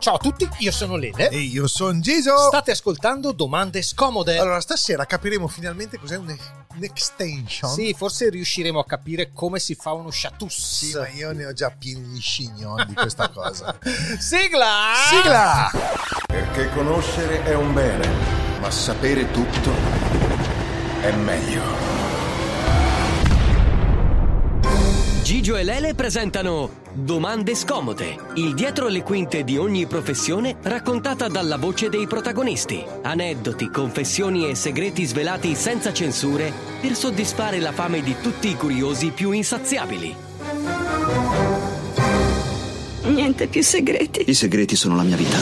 Ciao a tutti, io sono Lele. E io sono Giso. State ascoltando Domande Scomode. Allora, stasera capiremo finalmente cos'è un, un extension. Sì, forse riusciremo a capire come si fa uno chatus. Sì, ma io ne ho già pieni di scignon di questa cosa. Sigla! Sigla! Perché conoscere è un bene, ma sapere tutto è meglio. Gigio e Lele presentano Domande scomode, il dietro le quinte di ogni professione raccontata dalla voce dei protagonisti. Aneddoti, confessioni e segreti svelati senza censure per soddisfare la fame di tutti i curiosi più insaziabili. Niente più segreti. I segreti sono la mia vita.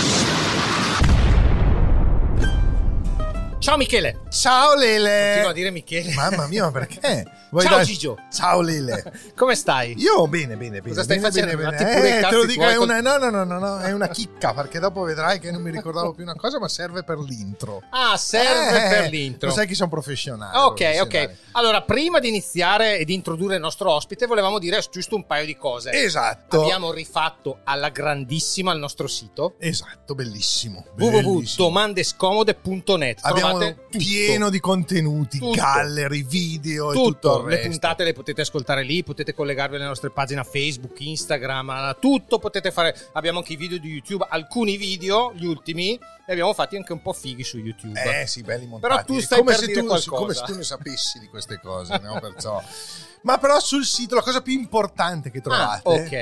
Ciao Michele. Ciao Lele. Continuo a dire Michele. Mamma mia, ma perché? Ciao, dare- Gigio. Ciao Lele. Come stai? Io bene, bene, bene. Cosa stai bene, facendo? bene, bene. Eh, te lo dico, è una, no, no, no, no, no, è una chicca perché dopo vedrai che non mi ricordavo più una cosa, ma serve per l'intro. Ah, serve Eh, per l'intro. Lo sai che sono professionale. Ok, ok. Allora, prima di iniziare e di introdurre il nostro ospite, volevamo dire giusto un paio di cose. Esatto. Abbiamo rifatto alla grandissima il nostro sito Esatto, bellissimo. www.domandescomode.net. Abbiamo pieno di contenuti, gallery, video e tutto, tutto le puntate le potete ascoltare lì, potete collegarvi alle nostre pagine Facebook, Instagram, tutto potete fare. Abbiamo anche i video di YouTube, alcuni video, gli ultimi, li abbiamo fatti anche un po' fighi su YouTube. Eh sì, belli montati. Però tu stai come per se tu, qualcosa. come se tu ne sapessi di queste cose, no? Perciò. Ma però sul sito la cosa più importante che trovate Ah, ok.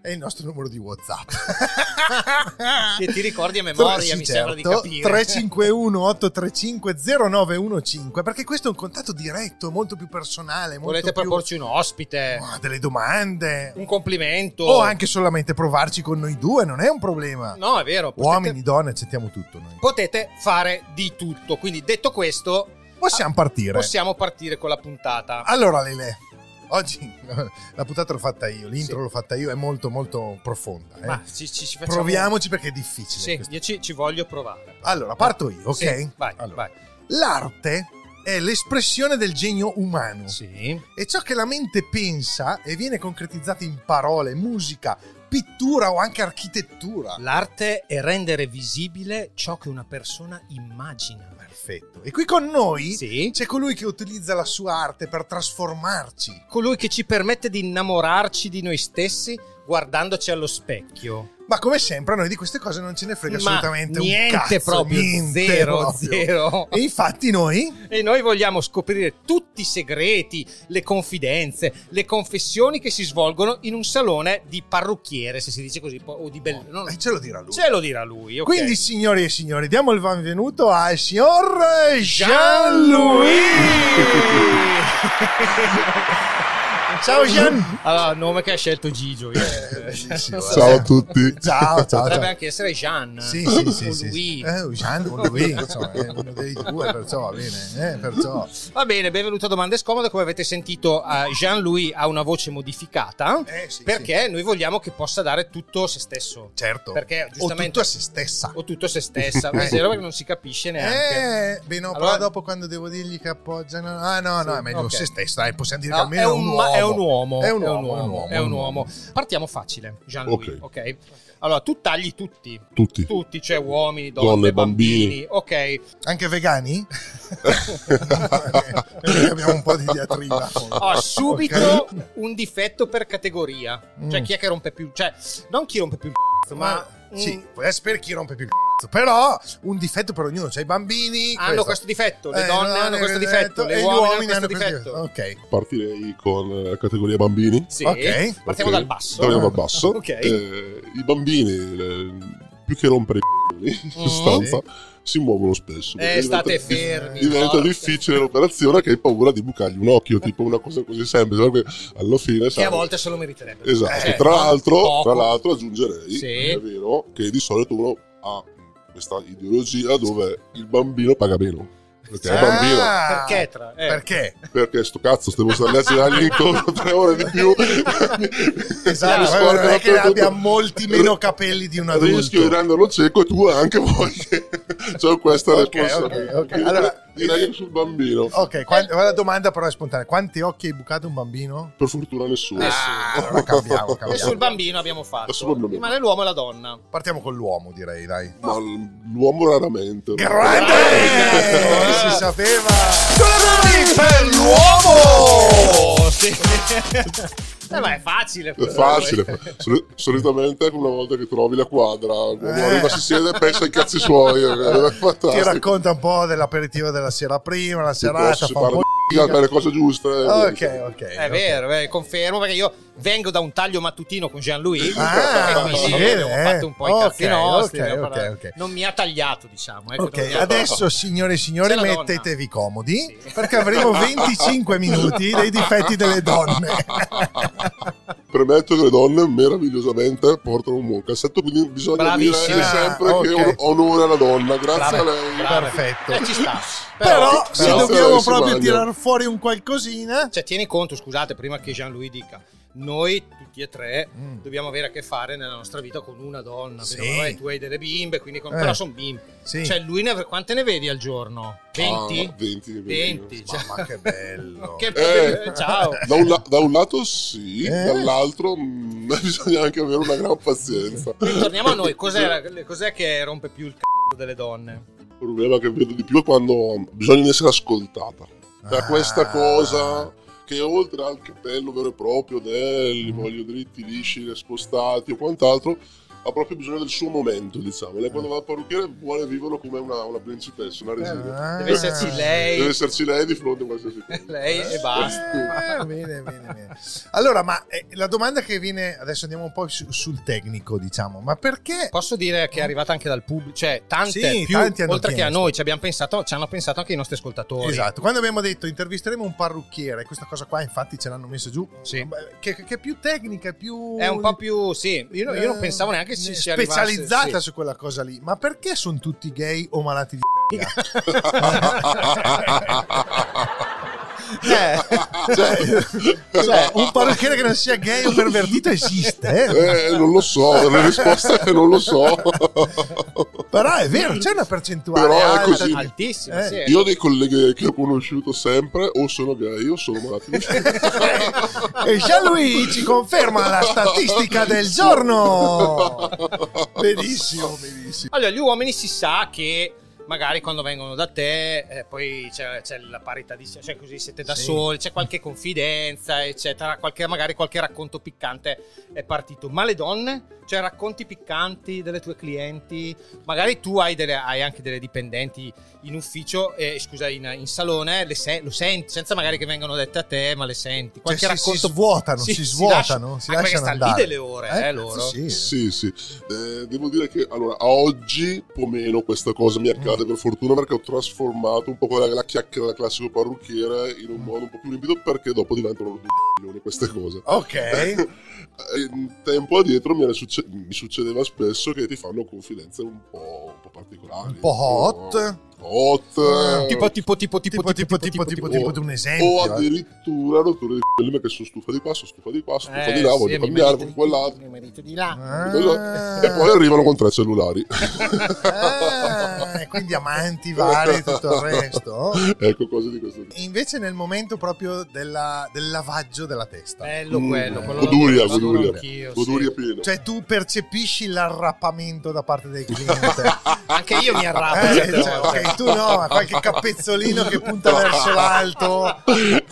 è il nostro numero di WhatsApp. che ti ricordi a memoria, Sì, mi sembra di certo. capire. 351 835 0915 perché questo è un contatto diretto, molto più personale, molto Volete più proporci un ospite, Ah, delle domande un complimento? o anche solamente provarci con noi due, non è un problema. No, è vero. Potete, Uomini, donne, accettiamo tutto noi. potete fare di tutto. Quindi, detto questo, Possiamo partire. possiamo partire con la puntata. Allora, Lele, oggi la puntata l'ho fatta io, l'intro Sì. l'ho fatta io, è molto molto profonda. eh. Ma ci, ci- ci facciamo... Proviamoci perché è difficile. Sì, questo. io ci, ci voglio provare. Allora, parto io, ok? Sì, vai, Allora, vai. L'arte è l'espressione del genio umano. Sì. È ciò che la mente pensa e viene concretizzato in parole, musica, pittura o anche architettura. L'arte è rendere visibile ciò che una persona immagina. Perfetto. E qui con noi Sì. c'è colui che utilizza la sua arte per trasformarci. Colui che ci permette di innamorarci di noi stessi guardandoci allo specchio. Ma come sempre a noi di queste cose non ce ne frega Ma assolutamente niente un cazzo, proprio, niente zero, proprio. zero. E infatti noi E noi vogliamo scoprire tutti i segreti, le confidenze, le confessioni che si svolgono in un salone di parrucchiere, se si dice così, o di bel... non- eh, ce lo dirà lui. Ce lo dirà lui, ok? Quindi signori e signori, diamo il benvenuto al signor Jean-Louis. Ciao Jean. Allora, nome che ha scelto Gigio. Ciao a tutti. Ciao, ciao, Potrebbe ciao. anche essere Jean. Sì, sì, sì, o sì. Louis. Eh, Jean o Louis, insomma, è uno dei due, perciò va bene, eh, perciò. Va bene, benvenuto a Domande Scomode. Come avete sentito, eh, Jean-Louis ha una voce modificata Eh, sì, perché noi vogliamo che possa dare tutto se stesso. Certo. Perché o giustamente... tutto a se stessa. O tutto se stessa. È vero perché non si capisce neanche. Eh, beh no, Allora- però dopo quando devo dirgli che appoggiano... Ah no, no, Sì, è meglio ok. se stesso, dai, possiamo dire No, che almeno è, un, ma- è un uomo. È un uomo, È un uomo. Partiamo facile, Gianluigi. Ok. ok? Allora, tu tagli tutti. Tutti. Tutti, cioè uomini, donne, Donne, bambini. bambini. Ok. Anche vegani? Abbiamo un po' di diatriba. Ho subito Ok. un difetto per categoria. Cioè, Mm. chi è che rompe più? Cioè, non chi rompe più il c***o, ma. Sì, mm, può essere per chi rompe più il c***o, però un difetto per ognuno, cioè i bambini... Hanno questo difetto, le Eh, donne hanno questo questo difetto, le e gli uomini hanno uomini questo difetto. Ok. Partirei con eh, la categoria bambini. Sì. Ok. Partiamo perché dal basso. Partiamo dal basso. Ok. Eh, I bambini, eh, più che rompere i c***i, in Mm. sostanza, si muovono spesso. Eh, state Diventa- fermi. Diventa forte. difficile l'operazione che hai paura di bucargli un occhio, tipo una cosa così semplice, perché alla fine Che sai- a volte se lo meriterebbe. Esatto, Eh, tra, no? l'altro, tra l'altro aggiungerei, Sì. è vero, che di solito uno ha questa ideologia dove il bambino paga meno. Perché è bambino, Ah, Perché tra- eh. Perché? perché sto cazzo, stiamo a girargli intorno tre ore di più. Esatto, sporco non è che abbia molti meno capelli di un adulto. Rischio di renderlo cieco e tu anche vuoi. C'ho questa Ok, responsabilità. ok, ok. Allora- direi che sul bambino. Ok, qua- la domanda però è spontanea. Quanti occhi hai bucato un bambino? Per fortuna nessuno. Ah, allora cambiamo, E sul bambino abbiamo fatto. Sul bambino. Rimane l'uomo e la donna. Partiamo con l'uomo, direi, dai. Ma l'uomo raramente. Grande! Eh, si sapeva! per l'uomo! Sì. Eh, ma è facile. È facile. Soli- solitamente una volta che trovi la quadra, quando Eh. arriva si siede e pensa ai cazzi suoi. Ti racconta un po' dell'aperitivo della sera prima, la serata, fa un po' di fare le cose giuste. Ok, ok. È vero, eh, confermo perché io vengo da un taglio mattutino con Jean-Louis Ah, e quindi bene, abbiamo fatto un po' i ok, cazzi nostri. ok, abbiamo ok, parlato- ok. Non mi ha tagliato, diciamo. ecco, Ok, adesso signore e signori mettetevi comodi Sì. perché avremo 25 minuti dei difetti delle donne. Premetto che le donne meravigliosamente portano un buon cassetto, quindi bisogna Bravissima. dire sempre Ah, che onore alla donna. Grazie Brave, a lei. brave. Perfetto. Eh, ci sta. Però, se però- dobbiamo si proprio mangia. tirar fuori un qualcosina, Cioè, tieni conto, scusate, prima che Jean-Louis dica, noi tutti e tre Mm. dobbiamo avere a che fare nella nostra vita con una donna. Sì. Però, vabbè, tu hai delle bimbe, quindi con- Eh. però sono bimbe. Sì. Cioè, lui ne... quante ne vedi al giorno? 20? Ah, 20, 20. cioè- mamma che bello. Che Eh. Ciao. Da un, la- da un lato sì, Eh? dall'altro mm, bisogna anche avere una gran pazienza. Quindi torniamo a noi. Cos'è, cos'è che rompe più il c***o delle donne? Il problema che vedo di più è quando bisogna essere ascoltata. Da Ah. questa cosa che oltre al capello vero e proprio del voglio dritti, lisci, spostati o quant'altro, ha proprio bisogno del suo momento, diciamo. Lei quando va al parrucchiere vuole viverlo come una, una principessa, una regina. Ah. Deve esserci lei, Deve esserci lei di fronte a qualsiasi cosa. lei e basta. Ah, bene, bene, bene. Allora, ma eh, la domanda che viene adesso andiamo un po' su- sul tecnico, diciamo, ma perché Posso dire che è arrivata anche dal pubblico, cioè tante Sì, più, tanti hanno oltre che a chiesto. noi, ci, abbiamo pensato, ci hanno pensato anche i nostri ascoltatori. Esatto, quando abbiamo detto intervisteremo un parrucchiere, questa cosa qua infatti ce l'hanno messo giù, Sì. Che, che è più tecnica, è più... È un po' più, sì, io, io non eh, pensavo neanche ci si arrivasse. specializzata sì. su quella cosa lì. Ma perché sono tutti gay o malati di Eh, cioè, cioè, un parrucchiere che non sia gay o pervertito esiste, eh? Eh, non lo so, la risposta è non lo so. però è vero, c'è una percentuale Però è così. altissimo, Eh. sì. Io ho dei colleghi che ho conosciuto sempre o sono gay o sono malati e Jean-Louis ci conferma la statistica del giorno. Benissimo, benissimo. Allora, gli uomini si sa che magari quando vengono da te, eh, poi c'è, c'è la parità di cioè così siete da Sì. soli, c'è qualche confidenza, eccetera. Qualche, magari qualche racconto piccante è partito. Ma le donne, cioè racconti piccanti delle tue clienti, magari tu hai, delle- hai anche delle dipendenti in ufficio, eh, scusa, in, in salone, le se- lo senti, senza magari che vengano dette a te, ma le senti. Qualche Cioè, si- racconto si svuotano, Sì, si si svuotano, lascia- si anche perché lasciano stanno andare. lì delle ore, eh, loro. cazzo, sì. Sì, sì. Eh, devo dire che allora, a oggi un po' meno questa cosa mi accade per fortuna perché ho trasformato un po' quella che la chiacchiera da classico parrucchiere in un modo un po' più limpido perché dopo diventano due queste cose. Ok. Tempo addietro mi, succe- mi succedeva spesso che ti fanno confidenze un po', un po' particolari. Un po' hot. Hot. Eh, Tipo, tipo, tipo, Tipo, tipo, tipo, tipo, tipo, tipo. di un o esempio. eh. addirittura rotture di quelli perché sono stufa di qua, sono stufa di qua, stufa Eh, di là, voglio cambiare, voglio quell'altro. mi merito di là. Ah. E poi arrivano con tre cellulari. Ah, e quindi amanti vari e tutto il resto. ecco, cose di questo tipo. E invece nel momento proprio della- del lavaggio della testa. Bello quello. quello goduria, goduria. Goduria piena. Cioè tu percepisci l'arrappamento da parte del cliente. Anche io mi arrabbo. Eh, cioè. Ok, tu no, ma qualche capezzolino che punta verso l'alto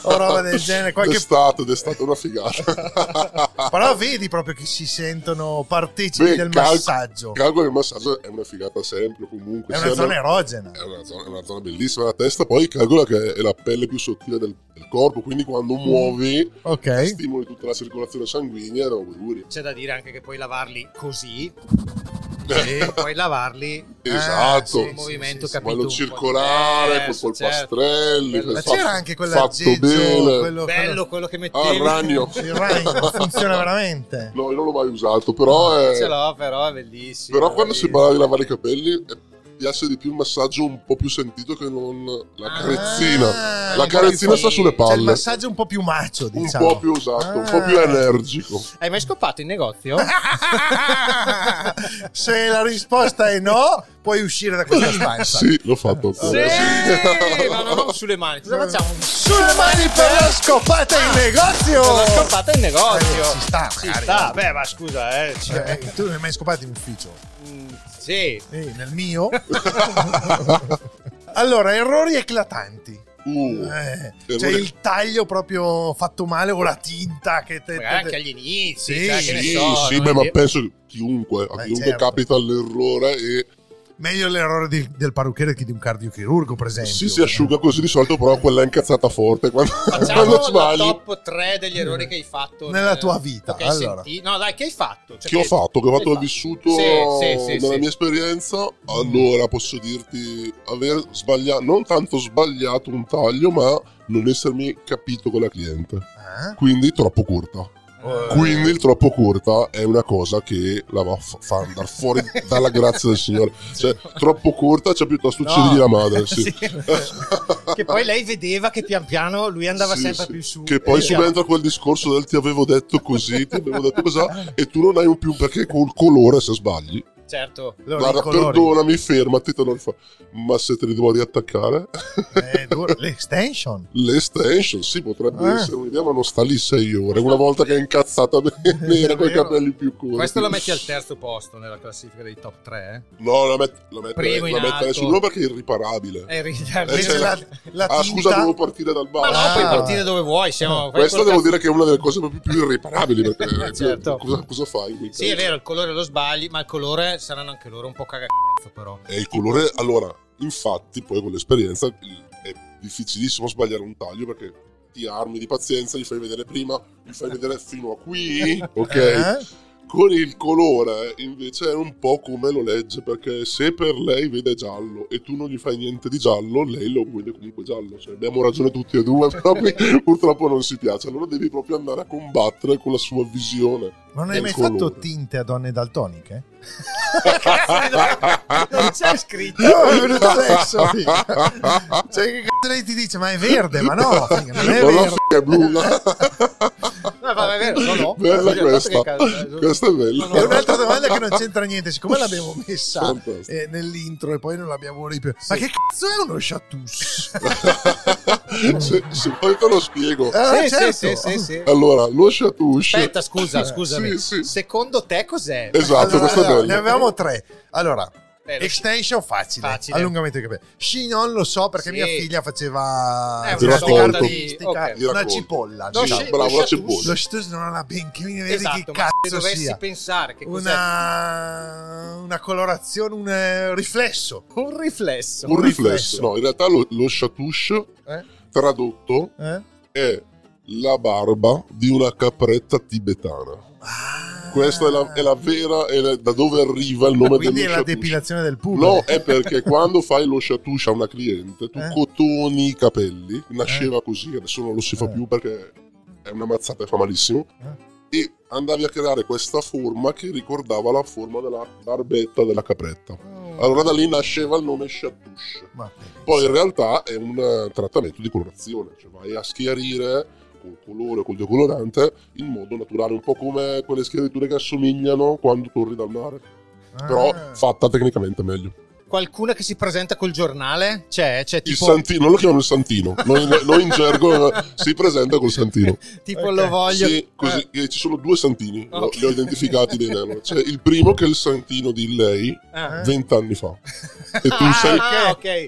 o roba del genere. Qualche... D'estate, d'estate è una figata. Però vedi proprio che si sentono partecipi Beh, del cal- massaggio. Calcolo che il massaggio è una figata sempre, comunque. È una zona nel- erogena. È una, zona, è una zona bellissima la testa, poi calcola che è la pelle più sottile del, del corpo, quindi quando muovi Ok. stimoli tutta la circolazione sanguigna e lo goduria. C'è da dire anche che puoi lavarli così. E poi lavarli Esatto. sì, un movimento sì, capito quello circolare, col certo. polpastrelli, Bello. Ma fatto- c'era anche quell'aggeggio, quello, bello quello che mettevi Ah, il ragno. quello- il ragno, funziona veramente. No, io non l'ho mai usato, però è... ce l'ho però è bellissimo Però quando si parla di lavare i capelli eh, piace di più il massaggio un po' più sentito che non la Ah, carezzina. la un po' carezzina sta sulle C'è il palle. massaggio un po' più macio, un diciamo. po' più usato, un po' Ah. più energico. hai mai scopato in negozio? Se la risposta è no, puoi uscire da questa stanza. Sì, l'ho fatto. sì ancora. ma non sulle mani cosa facciamo? Sulle mani per la scopata in negozio! Per la scopata in negozio Eh, ci sta, ci magari. sta beh ma scusa eh, cioè, Eh, tu non hai mai scopato in ufficio? mm, sì Eh, nel mio? allora, errori eclatanti. Uh, Eh, c'è errori- il taglio proprio fatto male o la tinta che te, te- anche agli inizi Sì, cioè, che ne Sì, so, sì, beh, ma penso che chiunque, a Beh, chiunque certo. capita l'errore e Meglio l'errore di- del parrucchiere che di un cardiochirurgo, per esempio. sì, si asciuga così di solito, però quella è incazzata forte quando, Facciamo quando la sbagli. top 3 degli errori che hai fatto Nella nel- tua vita, che allora. senti- No, dai, che hai fatto? Cioè, che ho fatto, che ho fatto ho vissuto Sì, sì, sì, nella sì. mia esperienza, allora posso dirti aver sbagliato, non tanto sbagliato un taglio, ma non essermi capito con la cliente. Eh? Quindi troppo corta. Quindi il troppo corta è una cosa che la va a fa, andare fuori dalla grazia del Signore. Cioè, troppo corta, c'è piuttosto No. uccidigli la madre. Sì. Sì. che poi lei vedeva che pian piano lui andava Sì, sempre sì. più su. Che poi subentra quel discorso del ti avevo detto così, ti avevo detto così, e tu non hai un più perché col colore se sbagli. Certo. allora, Guarda, i colori. perdonami, fermati, te lo fa. Ma se te li devo riattaccare? Eh, L'extension. L'estension, sì, potrebbe Eh. essere un'idea, ma non sta lì sei ore. Una volta che è incazzata bene, era con i capelli più corti. Questo lo metti al terzo posto nella classifica dei top 3. No, la, met- la metterei, Primo in la metterei alto. sul uno perché è irriparabile. Eh, Eh, ritardo. c'è la, la ah, tinta- scusa, devo partire dal Ma basso. no, Ah, puoi partire dove vuoi. Siamo, Questa devo cazzo- dire che è una delle cose proprio più irriparabili. Perché eh, Certo. cosa, cosa fai? Sì, è vero, il colore lo sbagli, ma il colore saranno anche loro un po' cagazzo però. E il colore, allora, infatti, poi con l'esperienza è difficilissimo sbagliare un taglio perché ti armi di pazienza, gli fai vedere prima, gli fai vedere fino a qui, ok? Eh? Con il colore invece è un po' come lo legge, perché se per lei vede giallo e tu non gli fai niente di giallo, lei lo vede comunque giallo. Cioè, abbiamo ragione tutti e due, però qui purtroppo non si piace. Allora devi proprio andare a combattere con la sua visione. Non hai mai colore. fatto tinte a donne daltoniche? non c'è scritto. No, è venuto adesso. figa. Cioè, che cazzo lei ti dice? Ma è verde, ma no, figa, non è la verde. figa è blu. No, è vero, no, no. Bella detto questa. che cazzo- Questa è bella. E un'altra domanda che non c'entra niente, siccome l'abbiamo messa eh, nell'intro e poi non l'abbiamo più. Ma che cazzo è uno chatouche? se, se poi te lo spiego. Ah, Sì, certo. sì, sì, sì, sì. Allora, lo chatouche. Aspetta, scusa, scusami. Sì, sì. Secondo te cos'è? Esatto, Allora, questo è allora, bello. ne avevamo tre. Allora, Eh, lo- extension facile, Facile. allungamento dei capelli. Chignon lo so perché Sì. mia figlia faceva È una sorta di- artistica, ok. Di una cipolla. Lo sci- bravo, lo cipolla. Lo Stus non ha la benché vedi Esatto, che cazzo dovessi sia. pensare che Una, una colorazione, un eh, riflesso. un riflesso. Un un riflesso. riflesso. No, in realtà lo, lo chatouche Eh? tradotto Eh? è la barba di una capretta tibetana. Ah. Questa è la, è la vera, è la- da dove arriva il nome Quindi è la depilazione del pubblico. No, è perché quando fai lo chatouche a una cliente, tu Eh? cotoni i capelli, nasceva così, adesso non lo si fa Eh. più perché è una mazzata e fa malissimo, e andavi a creare questa forma che ricordava la forma della barbetta della capretta. Allora da lì nasceva il nome chatouche. Ma- Poi in realtà è un eh, trattamento di colorazione, cioè vai a schiarire col colore, col decolorante, in modo naturale, un po' come quelle schiariture che assomigliano quando torni dal mare, però Ah. fatta tecnicamente meglio. Qualcuna che si presenta col giornale? C'è, c'è Il tipo, santino, non lo chiamano il santino, noi, noi in gergo eh, si presenta col santino. tipo Ok. lo voglio. Sì, così, e ci sono due santini, lo- Ok. li ho identificati bene. allora. C'è il primo che è il santino di lei Ah. vent'anni fa. E tu Ah, sei...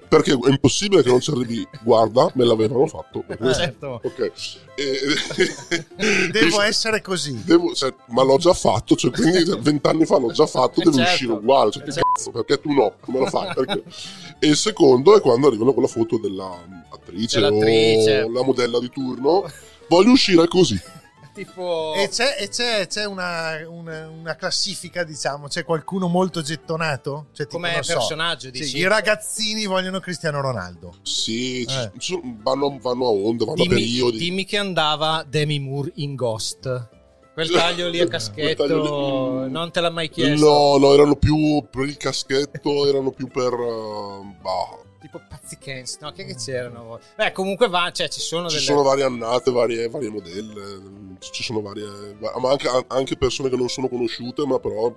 ok. Perché è impossibile che non ci arrivi. Guarda, me l'avevano fatto. Certo. Ok. E- Devo essere così. Devo- cioè, ma l'ho già fatto, cioè, quindi vent'anni fa l'ho già fatto, deve Certo. uscire uguale. Cioè, Certo. Cazzo, perché tu no? Come lo fai? Perché? E il secondo è quando arrivano con la foto dell'attrice Dell'attrice. o la modella di turno. Voglio uscire così. tipo... E c'è, e c'è, c'è una, una- una classifica, diciamo, c'è qualcuno molto gettonato? Cioè, tipo, Come non so, personaggio, sì, dici? I ragazzini vogliono Cristiano Ronaldo. Sì, ci- Eh. ci sono- vanno, vanno a onda, vanno a Dimmi, periodi. dimmi che andava Demi Moore in Ghost. Quel taglio lì a caschetto, lì- non te l'ha mai chiesto? No, no, erano più per il caschetto, erano più per... uh, bah, Tipo Pazzicans, no? Che, che c'erano? Beh, comunque va, cioè ci sono Ci delle... sono varie annate, varie, varie modelle, ci sono varie... ma anche, anche persone che non sono conosciute, ma però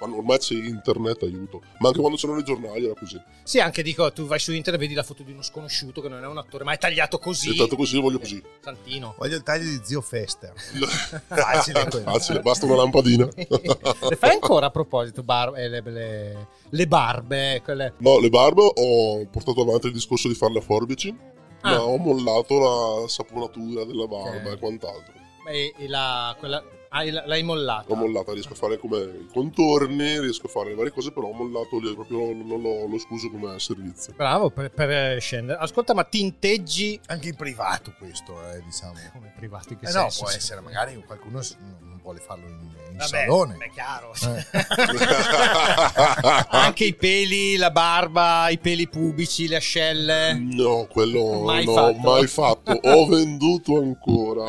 ormai c'è internet, aiuto. Ma anche quando c'erano i giornali era così. Sì, anche dico, tu vai su internet e vedi la foto di uno sconosciuto che non è un attore, ma è tagliato così. E tanto così voglio così. Santino. Voglio il taglio di Zio Fester. Facile quello. Facile, basta una lampadina. le fai ancora a proposito, bar- eh, le, le- le barbe, quelle... No, le barbe ho portato avanti il discorso di fare le forbici, Ah. ma ho mollato la saponatura della barba Ok. e quant'altro. E, e la, quella, ah, l'hai mollata. L'ho mollata, riesco a fare come i contorni, riesco a fare le varie cose, però ho mollato lì, proprio non l'ho, l'ho escluso come servizio. Bravo per, per eh, scendere. Ascolta, ma tinteggi Anche in privato questo, eh, diciamo. come privati che Eh no, senso? può essere, magari qualcuno non vuole farlo in, in Vabbè, salone. è chiaro. Eh. Anche i peli, la barba, i peli pubici, le ascelle. No, quello Mai no, fatto. mai fatto. Ho venduto ancora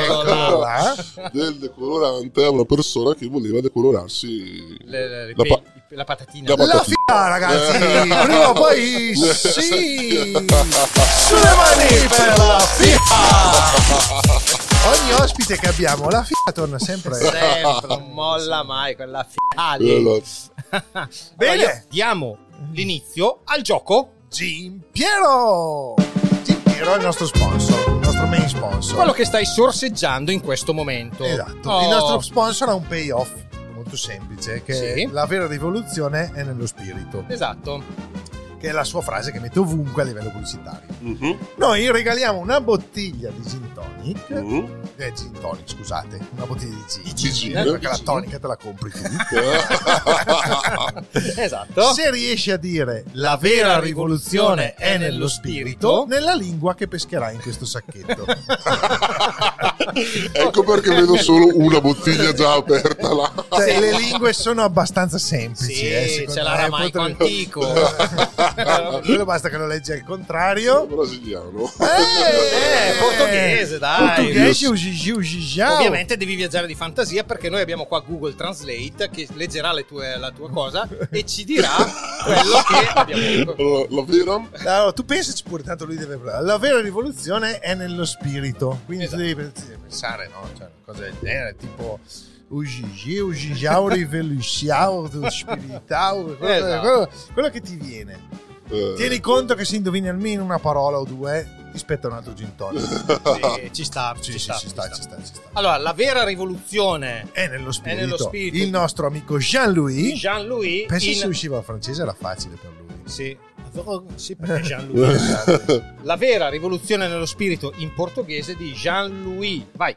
Eccolo Eccolo là. là. del decolorante a una persona che voleva decolorarsi Le- le- i la, pa- la patatina. la La patatina. figa, ragazzi! Eh. Prima o poi sì! Sulle mani per la figa! Ogni ospite che abbiamo, la figa torna sempre. Sempre, non molla mai quella fiali. no. Bene. diamo l'inizio al gioco. Gimpiero! Gimpiero è il nostro sponsor, il nostro main sponsor. Quello che stai sorseggiando in questo momento. Esatto. Oh. Il nostro sponsor ha un payoff molto semplice, che Sì. la vera rivoluzione è nello spirito, Esatto. Che è la sua frase che mette ovunque a livello pubblicitario. Mhm, Noi regaliamo una bottiglia di gin tonic, mhm. eh, gin tonic, scusate, una bottiglia di gin. Di gin, perché di la gin. tonica te la compri tu. Esatto. Se riesci a dire la vera rivoluzione è nello spirito, nella lingua che pescherai in questo sacchetto. ecco perché vedo solo una bottiglia già aperta là. Cioè, le lingue sono abbastanza semplici. Sì, eh, c'è l'aramaico Potrei- antico. Quello basta che lo leggi al contrario. Brasiliano. Eh, portoghese, dai. Portoghese, ugi-. Ovviamente devi viaggiare di fantasia perché noi abbiamo qua Google Translate che leggerà le tue- la tua cosa e ci dirà quello che abbiamo la vera Allora, tu pensaci pure, tanto lui deve parlare. La vera rivoluzione è nello spirito. Quindi Esatto. tu devi pens- pensare, no? Cioè, cosa del genere, tipo Ugigi, Ugigiao, Rivoluziao, Spiritao, quello, Esatto. quello- quello che ti viene. eh, Tieni conto che se indovini almeno una parola o due, ti spetta un altro gin. Sì, ci sta, ci, sta, ci sta, ci sta, ci sta. Allora, la vera rivoluzione È nello spirito. nello spirito. Il nostro amico Jean-Louis. Jean-Louis Penso in- se usciva il francese era facile per lui. Sì. Sì, perché Jean-Louis. La vera rivoluzione nello spirito in portoghese di Jean-Louis. Vai.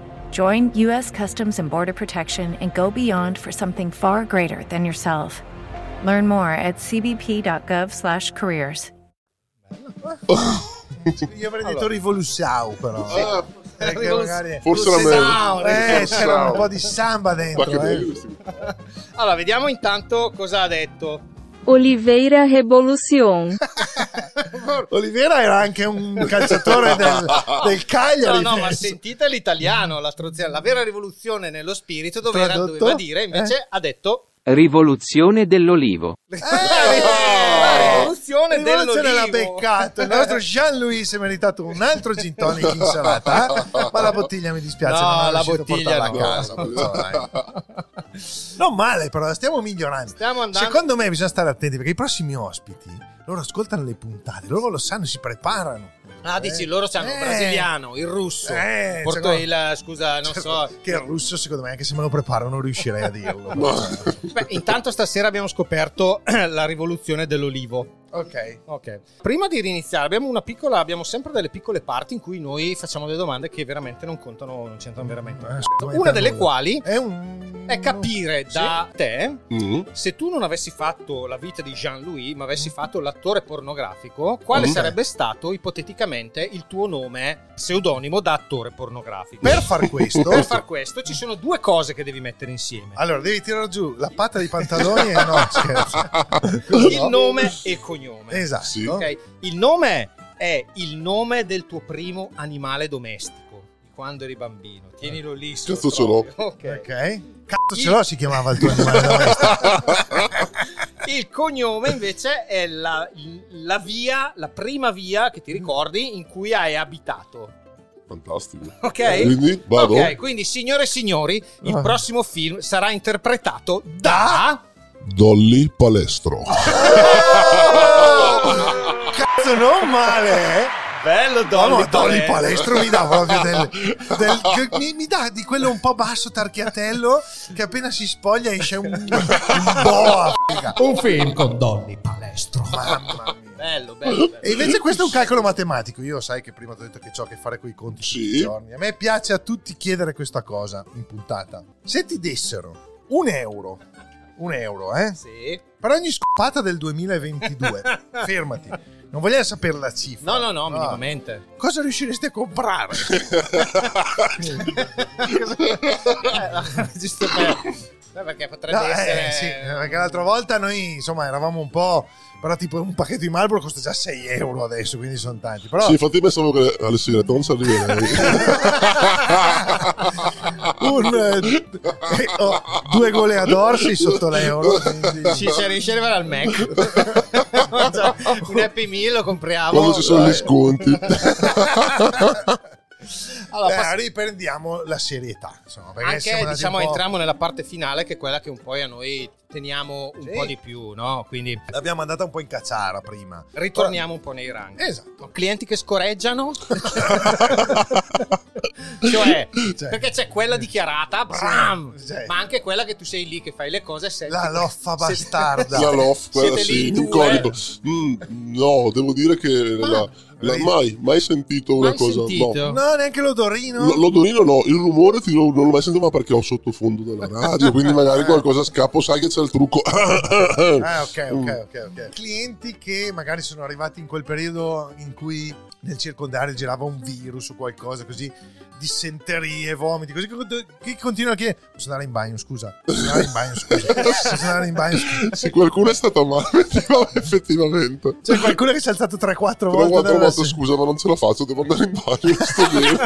Join U.S. Customs and Border Protection and go beyond for something far greater than yourself. Learn more at cbp.gov/careers. Io avrei detto rivoluziao però. Ah, Perché Rivoluz- magari... forse era Sound, meglio. Eh, Forse c'era un era- po' di samba Ma dentro. che bello Eh. questi- Allora, vediamo intanto cosa ha detto. Oliveira Revolution. Olivera era anche un calciatore del, del No, Cagliari. no, ma penso. sentite l'italiano, la. La vera rivoluzione nello spirito doveva, doveva dire, invece Eh? ha detto Rivoluzione dell'olivo. Eh, la rivoluzione, Rivoluzione l'ha beccato. Il nostro Jean-Louis si è meritato un altro gin tonic in salata. eh? Ma la bottiglia mi dispiace. No, non la bottiglia no. a casa. Non male, però stiamo migliorando. Stiamo andando- Secondo me bisogna stare attenti perché i prossimi ospiti loro ascoltano le puntate, loro lo sanno, si preparano. Ah, dici, loro sanno il Eh. brasiliano, il russo. Eh, Porto cioè, il, scusa, non Certo, so. Che il russo, secondo me, anche se me lo preparo, non riuscirei a dirlo. Beh, intanto stasera abbiamo scoperto la rivoluzione dell'olivo. Ok. Ok. Prima di riniziare, abbiamo una piccola. Abbiamo sempre delle piccole parti in cui noi facciamo delle domande che veramente non contano, non c'entrano veramente. Eh, Una delle nulla. quali È un... è capire da te Mm. se tu non avessi fatto la vita di Jean-Louis, ma avessi fatto l'attore pornografico, quale Mm. sarebbe stato ipoteticamente il tuo nome pseudonimo da attore pornografico? Per far questo... Per far questo ci sono due cose che devi mettere insieme. Allora, devi tirare giù la patta dei pantaloni e no, scherzo. Il nome e il cognome. Esatto. Sì. Ok, Il nome è il nome del tuo primo animale domestico di quando eri bambino. Tienilo lì. Cazzo ce l'ho. Ok. Ok. Cazzo ce l'ho si chiamava il tuo animale domestico. Il cognome invece è la, la via, la prima via che ti ricordi in cui hai abitato. Fantastico. Ok? Quindi vado. Ok, quindi signore e signori, il Ah. prossimo film sarà interpretato da... Dolly Palestro. Cazzo, non male, eh? Bello Dolly, Dolly Palestro mi dà proprio del, del- che- mi, mi dà di quello un po' basso tarchiatello che appena si spoglia esce un, un boa. Un film con Dolly Palestro. Mamma mia. Bello, bello, bello. E invece questo è un calcolo matematico. Io sai che prima ti ho detto che ho a che fare con i conti Sì. tutti i giorni. A me piace a tutti chiedere questa cosa in puntata. Se ti dessero un euro, un euro, eh? Sì. Per ogni scopata del 2022, fermati. Non vogliamo sapere la cifra. No, no, no, minimamente. Cosa riusciresti a comprare? Eh, Giusto per... Beh, perché potrebbe No, eh, essere... sì, perché l'altra volta noi insomma eravamo un po'. Però tipo un pacchetto di Marlboro costa già 6 euro adesso, quindi sono tanti. Però Sì, infatti pensavo che alle sigarette non si arriverei. un, eh, oh, due goleador sei sotto l'euro. quindi- Ci, se riesci ad arrivare al Mac un Happy Meal lo compriamo Quando ci sono gli sconti. allora, Beh, riprendiamo la serietà. Insomma, anche diciamo entriamo nella parte finale che è quella che un po' a noi teniamo un Sì. po' di più no? quindi L'abbiamo andata un po' in cacciara prima. ritorniamo un po' nei ranghi Esatto. clienti che scorreggiano cioè Cioè. perché c'è quella dichiarata bram, Sì. ma anche quella che tu sei lì che fai le cose e La loffa bastarda. La lof, quella Siete lì sì, incognito. Mm, no, devo dire che la- la- mai, mai sentito una Mai cosa. sentito? No. No, neanche l'odorino. L- L'odorino no, il rumore ti lo- non l'ho mai sentito ma perché ho sottofondo della radio, quindi magari qualcosa scappo, sai che c'è il trucco. Ah, ok, Mm. ok, ok, ok. Clienti che magari sono arrivati in quel periodo in cui nel circondario girava un virus o qualcosa così, dissenterie, vomiti, così che continuano a chiedere: Posso andare in bagno? Scusa, posso andare in bagno? Scusa, posso andare in bagno? Scusa. Se qualcuno è stato male, effettivamente. C'è qualcuno che si è alzato 3-4 Tre volte. o quattro dalla volte, se- scusa, ma non ce la faccio, devo andare in bagno. sto bene.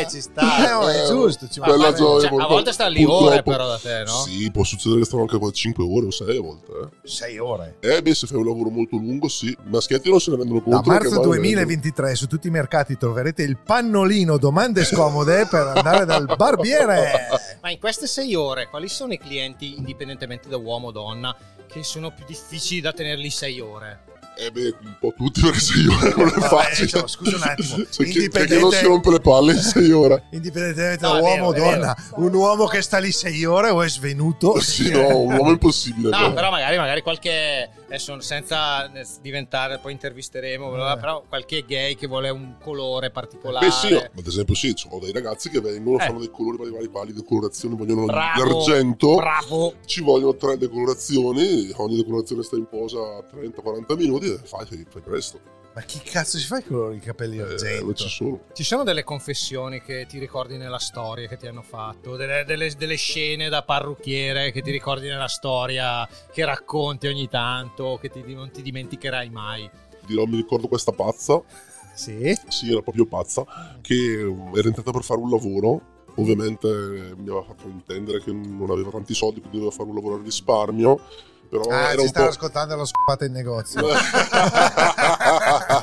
Eh ci sta Eh, oh, è giusto. Ci Bella fare- gioia, Cioè, a volte sta lì ore però da te no? Sì, può succedere che stanno anche 5 ore o 6 a volte. Eh. Sei ore. Eh beh, se fai un lavoro molto lungo, sì. Maschietti non se ne rendono Da conto. perché marzo vanno 2023 su tutti i mercati troverete il pannolino domande scomode per andare dal barbiere. Ma in queste sei ore, quali sono i clienti, indipendentemente da uomo o donna, che sono più difficili da tenerli sei ore? Eh beh, un po' tutti perché 6 ore non è facile. cioè, scusa un attimo, C'è chi, indipendente- non si rompe le palle in 6 ore. Indipendentemente No, da è uomo o donna, un uomo che sta lì sei ore o è svenuto. Sì, no, un uomo è impossibile. No, però. però magari, magari qualche. Adesso senza diventare, poi intervisteremo, Eh. però qualche gay che vuole un colore particolare. Beh sì, no. ad esempio sì, ho dei ragazzi che vengono, Eh. fanno dei colori vari vari pali, decolorazioni, vogliono Bravo, l'argento, Bravo. ci vogliono tre decolorazioni, ogni decorazione sta in posa 30-40 minuti e fai, fai, fai presto. Ma chi cazzo ci fa i colori i capelli Eh, argento? non ci sono. Ci sono delle confessioni che ti ricordi nella storia che ti hanno fatto, delle, delle- delle scene da parrucchiere che ti ricordi nella storia, che racconti ogni tanto, che ti- non ti dimenticherai mai. Dirò, mi ricordo questa pazza, Sì. sì, era proprio pazza, che eh, era entrata per fare un lavoro. Ovviamente eh, mi aveva fatto intendere che non aveva tanti soldi, quindi doveva fare un lavoro a risparmio. Però Ah, era ci un stava po'... ascoltando lo scopata in negozio.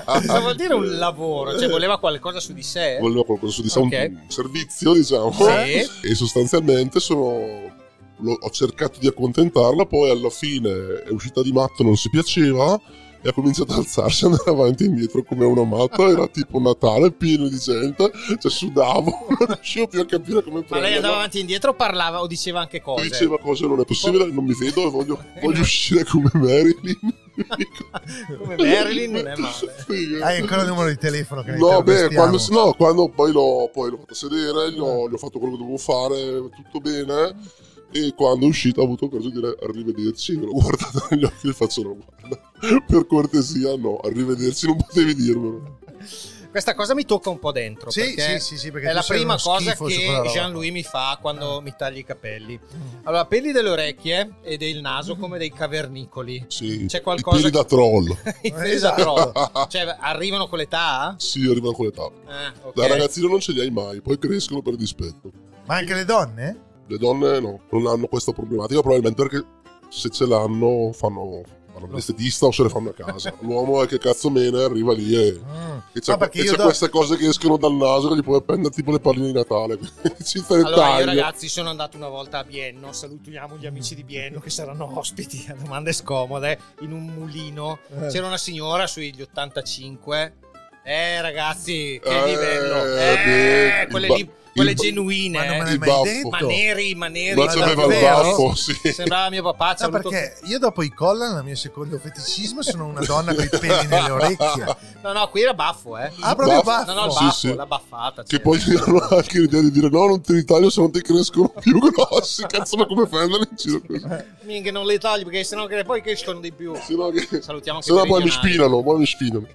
Cosa vuol dire un lavoro? Cioè, voleva qualcosa su di sé? voleva qualcosa su di sé, un- Ok. un servizio, diciamo. Sì. E sostanzialmente sono. ho cercato di accontentarla, poi alla fine è uscita di matto, non si piaceva. E ha cominciato ad alzarsi, andare avanti e indietro come una matta. Era tipo Natale, pieno di gente. Cioè, sudavo, non riuscivo più a capire come Ma lei prenderla. andava avanti e indietro, parlava o diceva anche cose? Diceva cose non è possibile, non mi vedo e voglio, voglio uscire come Marilyn. Come Marilyn non è male. Eh. Hai ancora il numero di telefono che No, beh, quando, no, quando poi l'ho, poi l'ho fatto sedere, gli ho, gli ho fatto quello che dovevo fare, tutto bene. E quando è uscito ho avuto il coraggio di dire arrivederci. L'ho guardato negli occhi e gli faccio no, guarda, per cortesia no, arrivederci, non potevi dirmelo. Questa cosa mi tocca un po' dentro. Sì, perché sì, sì, sì, perché è la prima cosa che. Jean-Louis mi fa quando mi taglia i capelli. Allora, pelli delle orecchie e del naso come dei cavernicoli. Sì, C'è qualcosa i peli da troll. I peli da Esatto. troll. Cioè, arrivano con l'età? Sì, arrivano con l'età. Eh, ok. Da ragazzino non ce li hai mai, poi crescono per dispetto. Ma anche le donne? Le donne no, non hanno questa problematica, probabilmente perché se ce l'hanno fanno, vanno all'estetista o se le fanno a casa. L'uomo è che cazzo mene, arriva lì e, Mm. e c'è, perché e c'è do- queste cose che escono dal naso che gli puoi appendere tipo le palline di Natale. Ci Allora, io ragazzi sono andato una volta a Bienno, salutiamo gli amici di Bienno che saranno ospiti a domande scomode, in un mulino. Eh. C'era una signora sugli 85. Eh ragazzi, che Eh, livello. beh, Eh, quelle, ba- lì, quelle il genuine. Ma non me eh. mai detto. Ma neri, ma neri. Ma c'aveva il davvero? baffo, sì. Sembrava mio papà. No, perché io dopo i collan, il mio secondo feticismo, sono una donna con i peli nelle orecchie. No, no, qui era baffo, eh. Ah, proprio Baffo. baffo. No, no, il Sì, baffo, sì. la baffata. Che poi hanno anche l'idea di dire no, non te li taglio se non ti crescono più grossi. Cazzo, ma come fai ad andare in giro così? Minchia, non le tagli perché sennò che poi crescono di più. Se no, che... Salutiamo anche se no i poi mi spinano, poi mi spinano.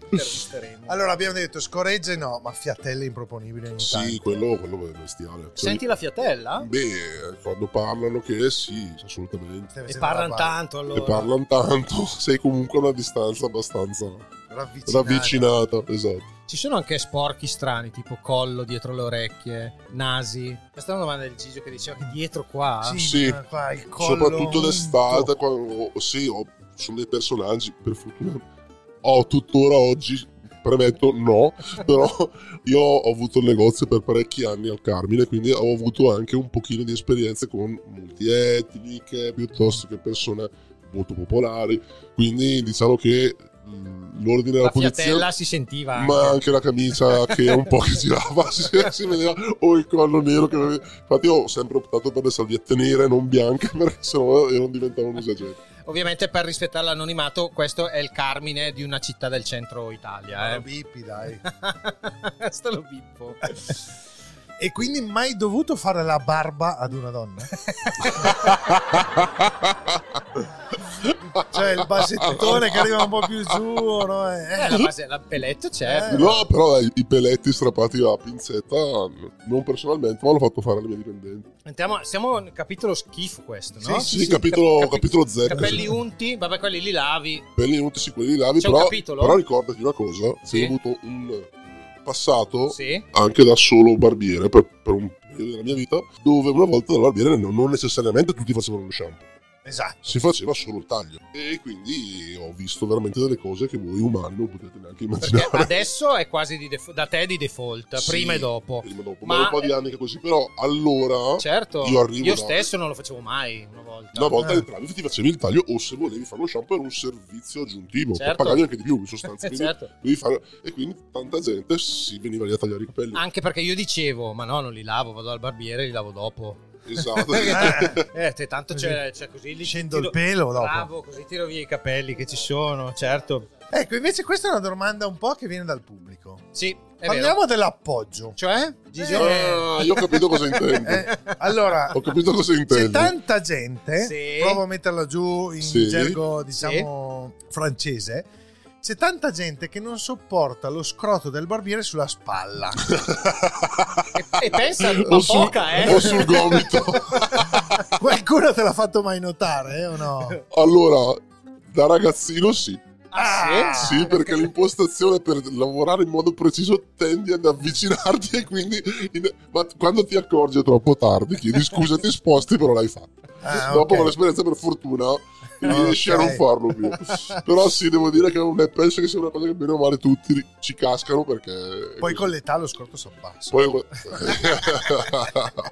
Allora abbiamo detto scoregge no, ma fiatelle improponibili ogni. Sì, quello, quello è bestiale. Cioè, Senti la fiatella? Beh, quando parlano che sì, assolutamente. E parlano tanto allora. E parlano tanto, sei comunque a una distanza abbastanza Ravvicinata. ravvicinata, esatto. Ci sono anche sporchi strani, tipo collo dietro le orecchie, nasi. Questa è una domanda del Gigio che diceva che dietro qua. Sì, Sì. qua il collo Soprattutto d'estate, quando, sì, ho- sono dei personaggi, per fortuna. Ho tuttora oggi, premetto no, però io ho avuto il negozio per parecchi anni al Carmine, quindi ho avuto anche un pochino di esperienze con multietniche, piuttosto che persone molto popolari, quindi diciamo che mh, l'ordine della La polizia... fiatella si sentiva anche. Ma anche la camicia che un po' che girava, si, si vedeva, o il collo nero che Infatti ho sempre optato per le salviette nere, non bianche, perché sennò non diventavo un esagerato. Ovviamente per rispettare l'anonimato, questo è il Carmine di una città del centro Italia. Eh. lo bippi, dai. Questo lo bippo. E quindi mai dovuto fare la barba ad una donna? cioè il basettone che arriva un po' più giù, no? Eh, Eh, la, base, la pelletto c'è. Eh. No, però dai, i peletti strappati a pinzetta, non personalmente, ma l'ho fatto fare alle mie dipendenti. Entriamo, siamo nel capitolo schifo questo, no? Sì, capitolo, Capi- capitolo Z. Capelli unti, vabbè quelli li lavi. Capelli non si quelli lavi, C'è però, capitolo? però ricordati una cosa, Sì. ho avuto un passato Sì. anche da solo barbiere per, per un periodo della mia vita, dove una volta dal barbiere non necessariamente tutti facevano lo shampoo. Esatto. si faceva solo il taglio e quindi ho visto veramente delle cose che voi umani non potete neanche Perché immaginare adesso è quasi di def- da te di default, Sì, prima e dopo. prima e dopo Ma- ma un po' di anni che così però allora Certo, io arrivo da- stesso non lo facevo mai una volta. una volta Eh. entravi ti facevi il taglio o se volevi fare lo shampoo era un servizio aggiuntivo Certo. pagavi anche di più in sostanza certo. fare- e quindi tanta gente si veniva lì a tagliare i capelli Anche perché io dicevo, ma no, non li lavo, vado al barbiere e li lavo dopo. Esatto eh, te, tanto c'è, c'è così, li Scendo tiro- il pelo dopo. Bravo, così tiro via i capelli che ci sono, certo. Ecco, invece questa è una domanda un po' che viene dal pubblico. Sì, Parliamo vero. dell'appoggio. Cioè, Gigio? Ah, io ho capito cosa intendi Eh, allora, ho capito cosa c'è intendi tanta gente, Sì. provo a metterla giù in Sì. gergo, diciamo, francese. C'è tanta gente che non sopporta lo scroto del barbiere sulla spalla. E, e pensa, ma o, sul, poca, eh? o sul gomito Qualcuno te l'ha fatto mai notare, eh, o no? allora da ragazzino sì Ah, sì? Sì, perché l'impostazione per lavorare in modo preciso tendi ad avvicinarti e quindi in- ma quando ti accorgi è troppo tardi, chiedi scusa, ti sposti, però l'hai fatto. Ah, Dopo ok. con l'esperienza per fortuna riesci a non farlo più. Però sì, devo dire che è, penso che sia una cosa che bene o male tutti ci cascano perché... Poi con l'età lo scorto si abbassa. Poi-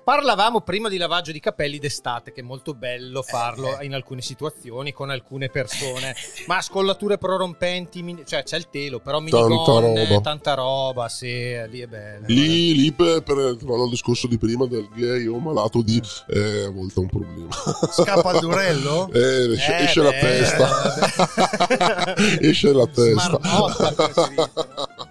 Parlavamo prima di lavaggio di capelli d'estate, che è molto bello farlo in alcune situazioni con alcune persone. Ma scollature prorompenti, mini- cioè c'è il telo, però minigonne, roba. tanta roba, sì, lì è bello. Lì, lì per, per tornando al discorso di prima del gay o malato di eh, a volte è un problema. Scappa al durello? Eh, esce, Eh, esce la beh, testa. esce la testa.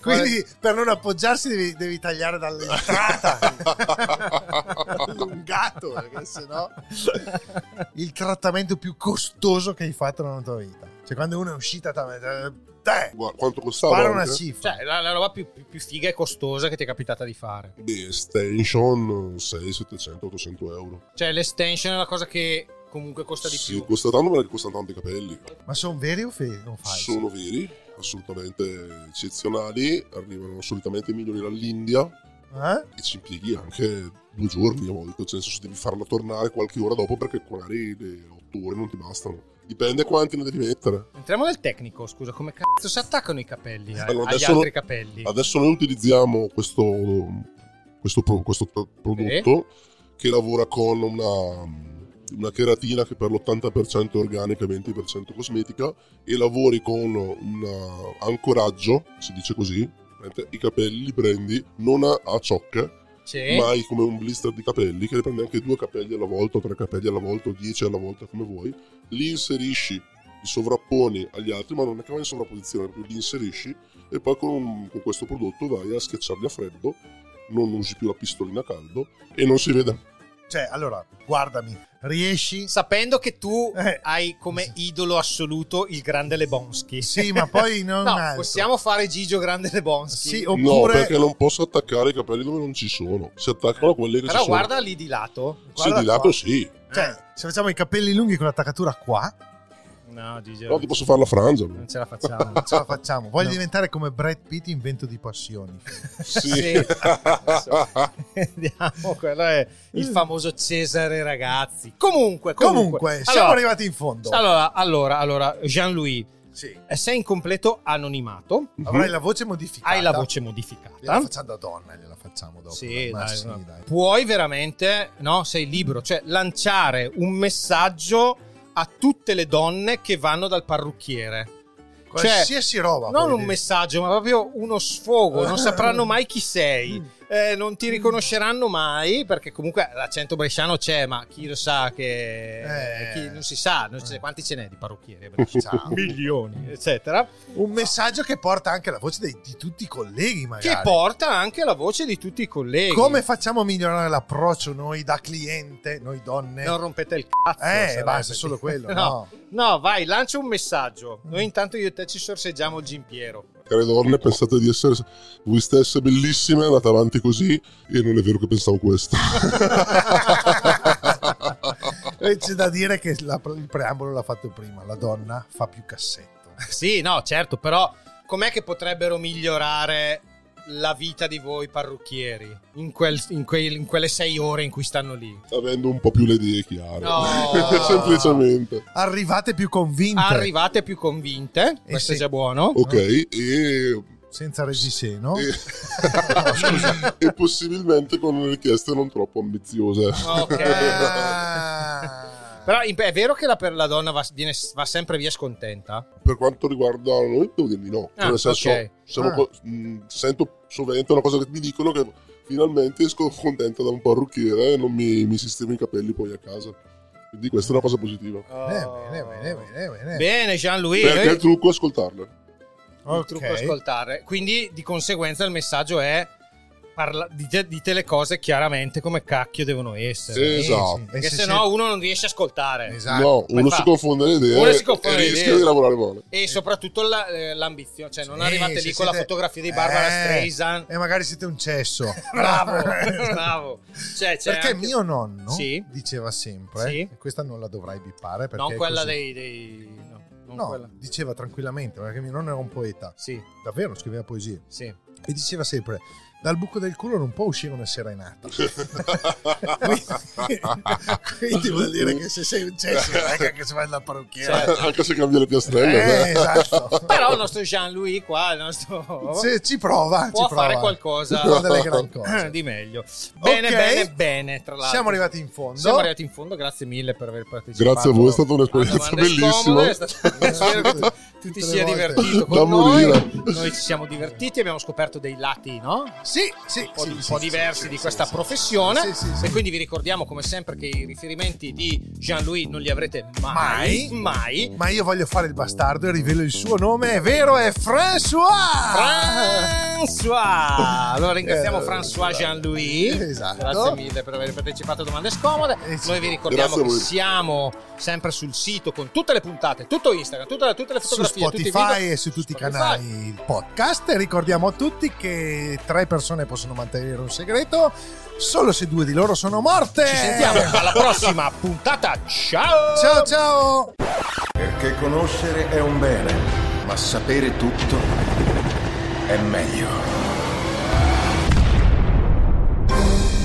Quindi per non appoggiarsi devi, devi tagliare dall'entrata allungato perché sennò il trattamento più costoso che hai fatto nella tua vita cioè quando uno è uscita te, Guarda, quanto costava? spara una cifra Cioè, la, la roba più, più- più figa e costosa che ti è capitata di fare. Beh, extension 6, 700, 800 euro. Cioè, l'estension è la cosa che comunque costa di Sì, più. costa tanto perché costano tanto i capelli. ma sono veri o fe- o falsi? Sono veri, assolutamente eccezionali. Arrivano solitamente migliori dall'India Eh? e ci impieghi anche due giorni a volte. Cioè, nel senso, devi farla tornare qualche ora dopo perché magari le otto ore non ti bastano. Dipende quanti ne devi mettere. Entriamo nel tecnico, scusa, come cazzo si attaccano i capelli a- Allora, agli altri no- capelli? Adesso noi utilizziamo questo, questo, questo pro- prodotto che lavora con una, una cheratina che per l'80% è organica e 20% cosmetica e lavori con un ancoraggio, si dice così, i capelli li prendi non a, a ciocche, Sì. ma hai come un blister di capelli che ne prendi anche due capelli alla volta, o tre capelli alla volta, o dieci alla volta come vuoi, li inserisci, li sovrapponi agli altri, ma non è che vai in sovrapposizione, li inserisci e poi con, un- con questo prodotto vai a schiacciarli a freddo, non usi più la pistolina a caldo e non si vede. Cioè allora guardami riesci Sapendo che tu Eh. hai come idolo assoluto il grande Lebonsky. sì ma poi non No, altro. possiamo fare Gigio grande Lebonsky. sì No, oppure perché non posso attaccare i capelli dove non ci sono, si attaccano a quelli che Però ci sono. guarda lì di lato. Sì, guarda di lato qua. sì, cioè se facciamo i capelli lunghi con l'attaccatura qua No, Gigio. però ti posso fare la frangia. Non ce la facciamo. non ce la facciamo voglio No. diventare come Brad Pitt in Vento di Passioni Sì. Sì. Vediamo, quello è il famoso Cesare Ragazzi. Comunque, comunque, comunque siamo Allora, arrivati in fondo Allora, allora, allora, Jean-Louis, sì. eh, sei in completo anonimato, avrai la voce modificata hai la voce modificata. facciamo da donna gliela facciamo dopo Sì, dai, sì, no. dai. Puoi veramente, no? Sei libero, cioè lanciare un messaggio a tutte le donne che vanno dal parrucchiere. Cioè, qualsiasi roba non un dire. messaggio, ma proprio uno sfogo. Non sapranno mai chi sei. Eh, non ti riconosceranno mai perché comunque l'accento bresciano c'è, ma chi lo sa che Eh. chi- non si sa, non si- quanti ce n'è di parrucchieri? a Brescia? Milioni, eccetera. un messaggio che porta anche la voce dei- di tutti i colleghi magari Che porta anche la voce di tutti i colleghi. come facciamo a migliorare l'approccio noi da cliente noi donne Non rompete il cazzo. eh basta solo quello No. no, No, vai, lancia un messaggio. Noi intanto io e te ci sorseggiamo il Gimpiero. Care donne, pensate di essere voi stesse bellissime, andate avanti così e non è vero che pensavo questo. E c'è da dire che la- il preambolo l'ha fatto prima la donna fa più cassetto Sì, no, certo, però com'è che potrebbero migliorare la vita di voi parrucchieri in, quel- in quei- in quelle sei ore in cui stanno lì? Avendo un po' più le idee chiare. No. Semplicemente. arrivate più convinte Arrivate più convinte, Eh questo sì. è già buono. Ok, e, senza reggiseno e, e possibilmente con richieste non troppo ambiziose. Ok. Ah. Però è vero che la, per la donna va, viene- va sempre via scontenta? Per quanto riguarda noi, devo dirvi no. Cioè, Ah, nel senso, ok. sono Ah. mh, sento sovente una cosa che mi dicono che finalmente esco contenta da un parrucchiere e non mi, mi sistemo i capelli poi a casa. Quindi questa è una cosa positiva. bene bene bene bene bene Bene, Jean-Louis. Perché noi- il trucco è ascoltarle. il trucco è ascoltare. Quindi di conseguenza il messaggio è parla- dite, dite le cose chiaramente come cacchio devono essere. Esatto. Perché E se se no uno non riesce a ascoltare. Esatto. No, uno fa? si confonde le idee Uno si confonde e le rischia di lavorare male. E soprattutto la- eh, l'ambizione, cioè non Sì, arrivate lì con la siete- fotografia di Barbara Eh, Streisand. E magari siete un cesso. Bravo, bravo. Cioè, c'è Perché anche- mio nonno Sì. diceva sempre, Sì. questa non la dovrai bippare perché non quella così. dei, dei- No, quella. diceva tranquillamente, perché mio nonno era un poeta, Sì, davvero scriveva poesie. sì. E diceva sempre, dal buco del culo non può uscire una serenata. quindi, quindi vuol dire che se sei un cesso non è che anche se vai dalla parrucchiera. Eh, Anche se cambia le piastrelle. Eh, esatto. Però il nostro Jean-Louis qua, il nostro... Se ci prova, può ci prova. fare qualcosa gran cose. di meglio. Bene, Ok. bene, bene, tra l'altro. Siamo arrivati in fondo. Siamo arrivati in fondo, grazie mille per aver partecipato. Grazie a voi, è stata un'esperienza a bellissima. scomode, è che tu, ti sia volte. divertito Da con noi. morire. Noi ci siamo divertiti, abbiamo scoperto dei lati, no? Sì, sì, un po', sì, un sì, po' sì, diversi sì, di sì, questa sì, professione sì, sì, sì. e quindi vi ricordiamo come sempre che i riferimenti di Jean-Louis non li avrete mai, Mai. mai. Ma io voglio fare il bastardo e rivelo il suo nome, è vero, è François! François! Allora ringraziamo Eh, François Jean-Louis. Esatto. Grazie mille per aver partecipato a Domande Scomode. Sì. Noi vi ricordiamo Grazie che siamo sempre sul sito con tutte le puntate, tutto Instagram, tutte, tutte le fotografie, Spotify e su tutti Spotify. i canali podcast. E ricordiamo a tutti che tre persone possono mantenere un segreto solo se due di loro sono morte. Ci sentiamo alla prossima puntata. Ciao! Ciao ciao! Perché conoscere è un bene, ma sapere tutto è meglio.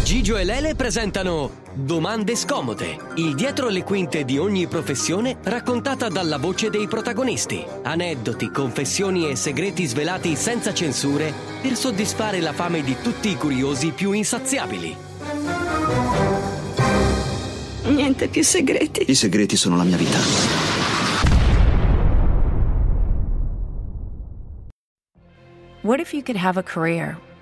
Gigio e Lele presentano Domande scomode, il dietro le quinte di ogni professione raccontata dalla voce dei protagonisti. Aneddoti, confessioni e segreti svelati senza censure per soddisfare la fame di tutti i curiosi più insaziabili. Niente più segreti. I segreti sono la mia vita. What if you could have a career